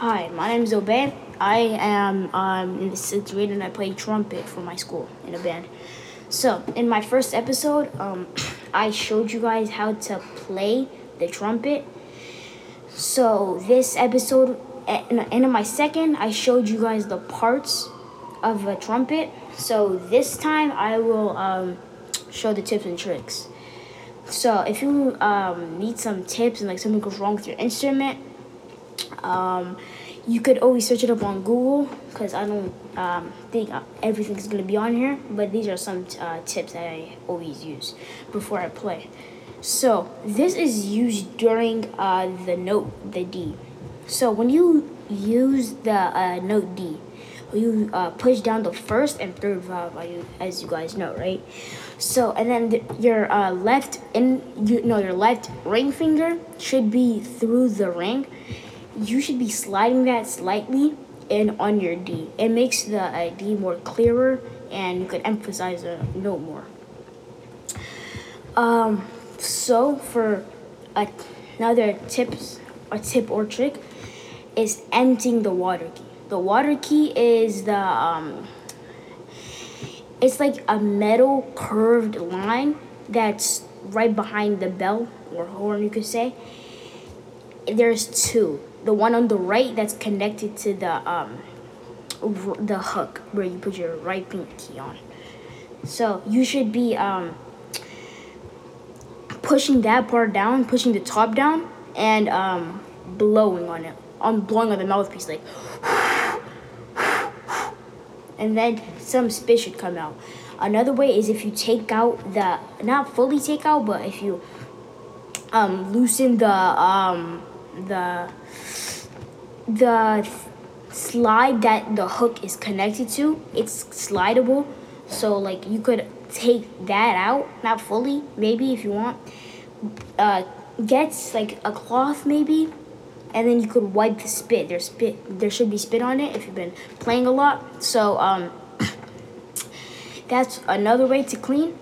Hi, my name is Obey. I am um, in the sixth grade and I play trumpet for my school in a band. So, in my first episode, um, I showed you guys how to play the trumpet. So, this episode, and in my second, I showed you guys the parts of a trumpet. So, this time I will um, show the tips and tricks. So, if you um, need some tips and like something goes wrong with your instrument, um, you could always search it up on Google because I don't um, think everything's gonna be on here. But these are some uh, tips that I always use before I play. So this is used during uh, the note, the D. So when you use the uh, note D, you uh, push down the first and third valve, as you guys know, right? So and then the, your uh, left in you know your left ring finger should be through the ring you should be sliding that slightly in on your D. It makes the uh, D more clearer and you could emphasize a note more. Um, so for another tips, a tip or trick is emptying the water key. The water key is the um, it's like a metal curved line that's right behind the bell or horn, you could say. There's two the one on the right that's connected to the um the hook where you put your right pinky on. So you should be um pushing that part down, pushing the top down, and um blowing on it. I'm blowing on the mouthpiece like and then some spit should come out. Another way is if you take out the not fully take out, but if you um loosen the um the the slide that the hook is connected to it's slidable. So like you could take that out not fully maybe if you want. Uh gets like a cloth maybe and then you could wipe the spit. There's spit there should be spit on it if you've been playing a lot. So um that's another way to clean.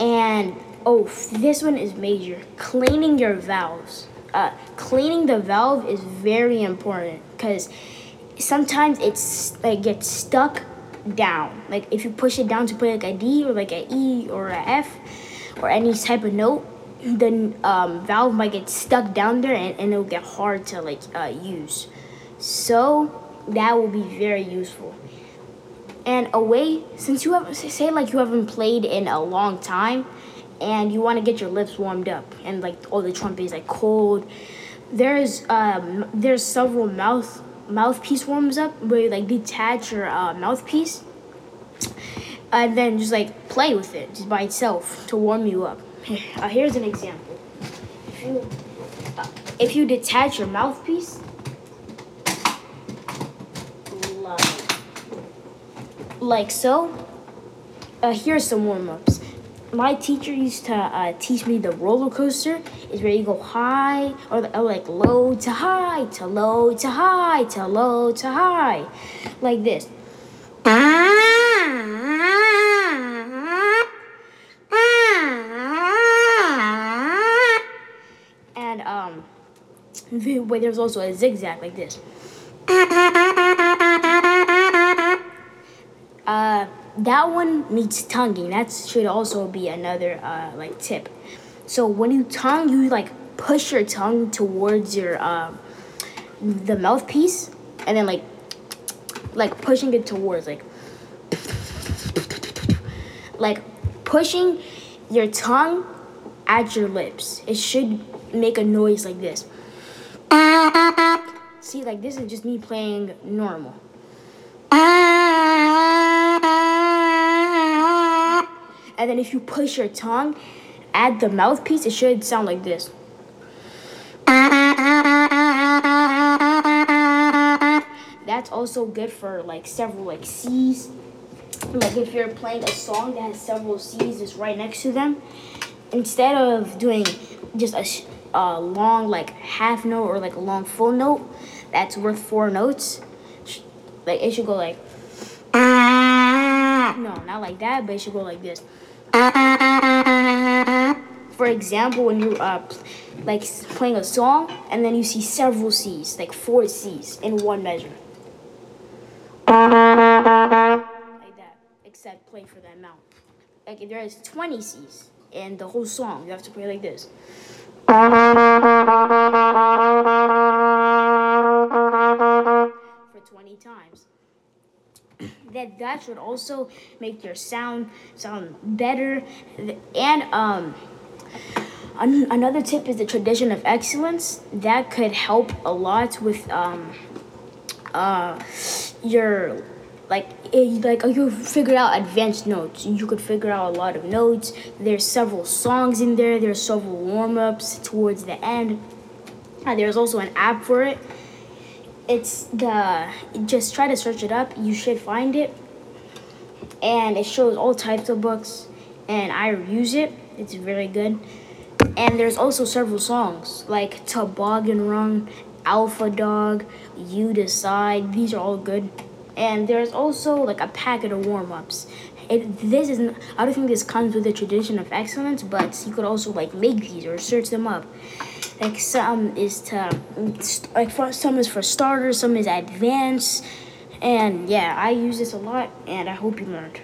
And oh this one is major. Cleaning your valves uh, cleaning the valve is very important because sometimes it's like gets stuck down. Like if you push it down to play like a D or like a E or a F or any type of note, the um, valve might get stuck down there and, and it'll get hard to like uh, use. So that will be very useful. And a way, since you have say like you haven't played in a long time, and you want to get your lips warmed up and like all the trumpet is like cold. There's um there's several mouth mouthpiece warms up where you like detach your uh, mouthpiece and then just like play with it just by itself to warm you up. Uh, here's an example. If you uh, if you detach your mouthpiece like, like so uh, here's some warm-ups my teacher used to uh, teach me the roller coaster. Is where you go high or, or like low to high to low to high to low to high. Like this. And um there's also a zigzag like this that one needs tonguing. That should also be another uh, like tip. So when you tongue, you like push your tongue towards your uh, the mouthpiece, and then like like pushing it towards like like pushing your tongue at your lips. It should make a noise like this. See, like this is just me playing normal. And then if you push your tongue at the mouthpiece, it should sound like this. That's also good for like several like C's. Like if you're playing a song that has several C's just right next to them, instead of doing just a, a long like half note or like a long full note that's worth four notes, like it should go like no, not like that, but it should go like this. For example, when you're uh, like playing a song and then you see several C's, like four C's in one measure. Like that, except play for that amount. Like if there is 20 C's in the whole song, you have to play like this. For 20 times. That that should also make your sound sound better. And um an- another tip is the tradition of excellence. That could help a lot with um uh your like it, like you figure out advanced notes. You could figure out a lot of notes. There's several songs in there. There's several warm-ups towards the end. Uh, there's also an app for it it's the just try to search it up. You should find it. And it shows all types of books and i use it. It's very good. And there's also several songs like toboggan run alpha dog you decide. These are all good. And there's also like a packet of warm-ups it, this is i don't think this comes with the tradition of excellence but you could also like make these or search them up like some is to mm, like for, some is for starters, some is advanced, and yeah, I use this a lot, and I hope you learned.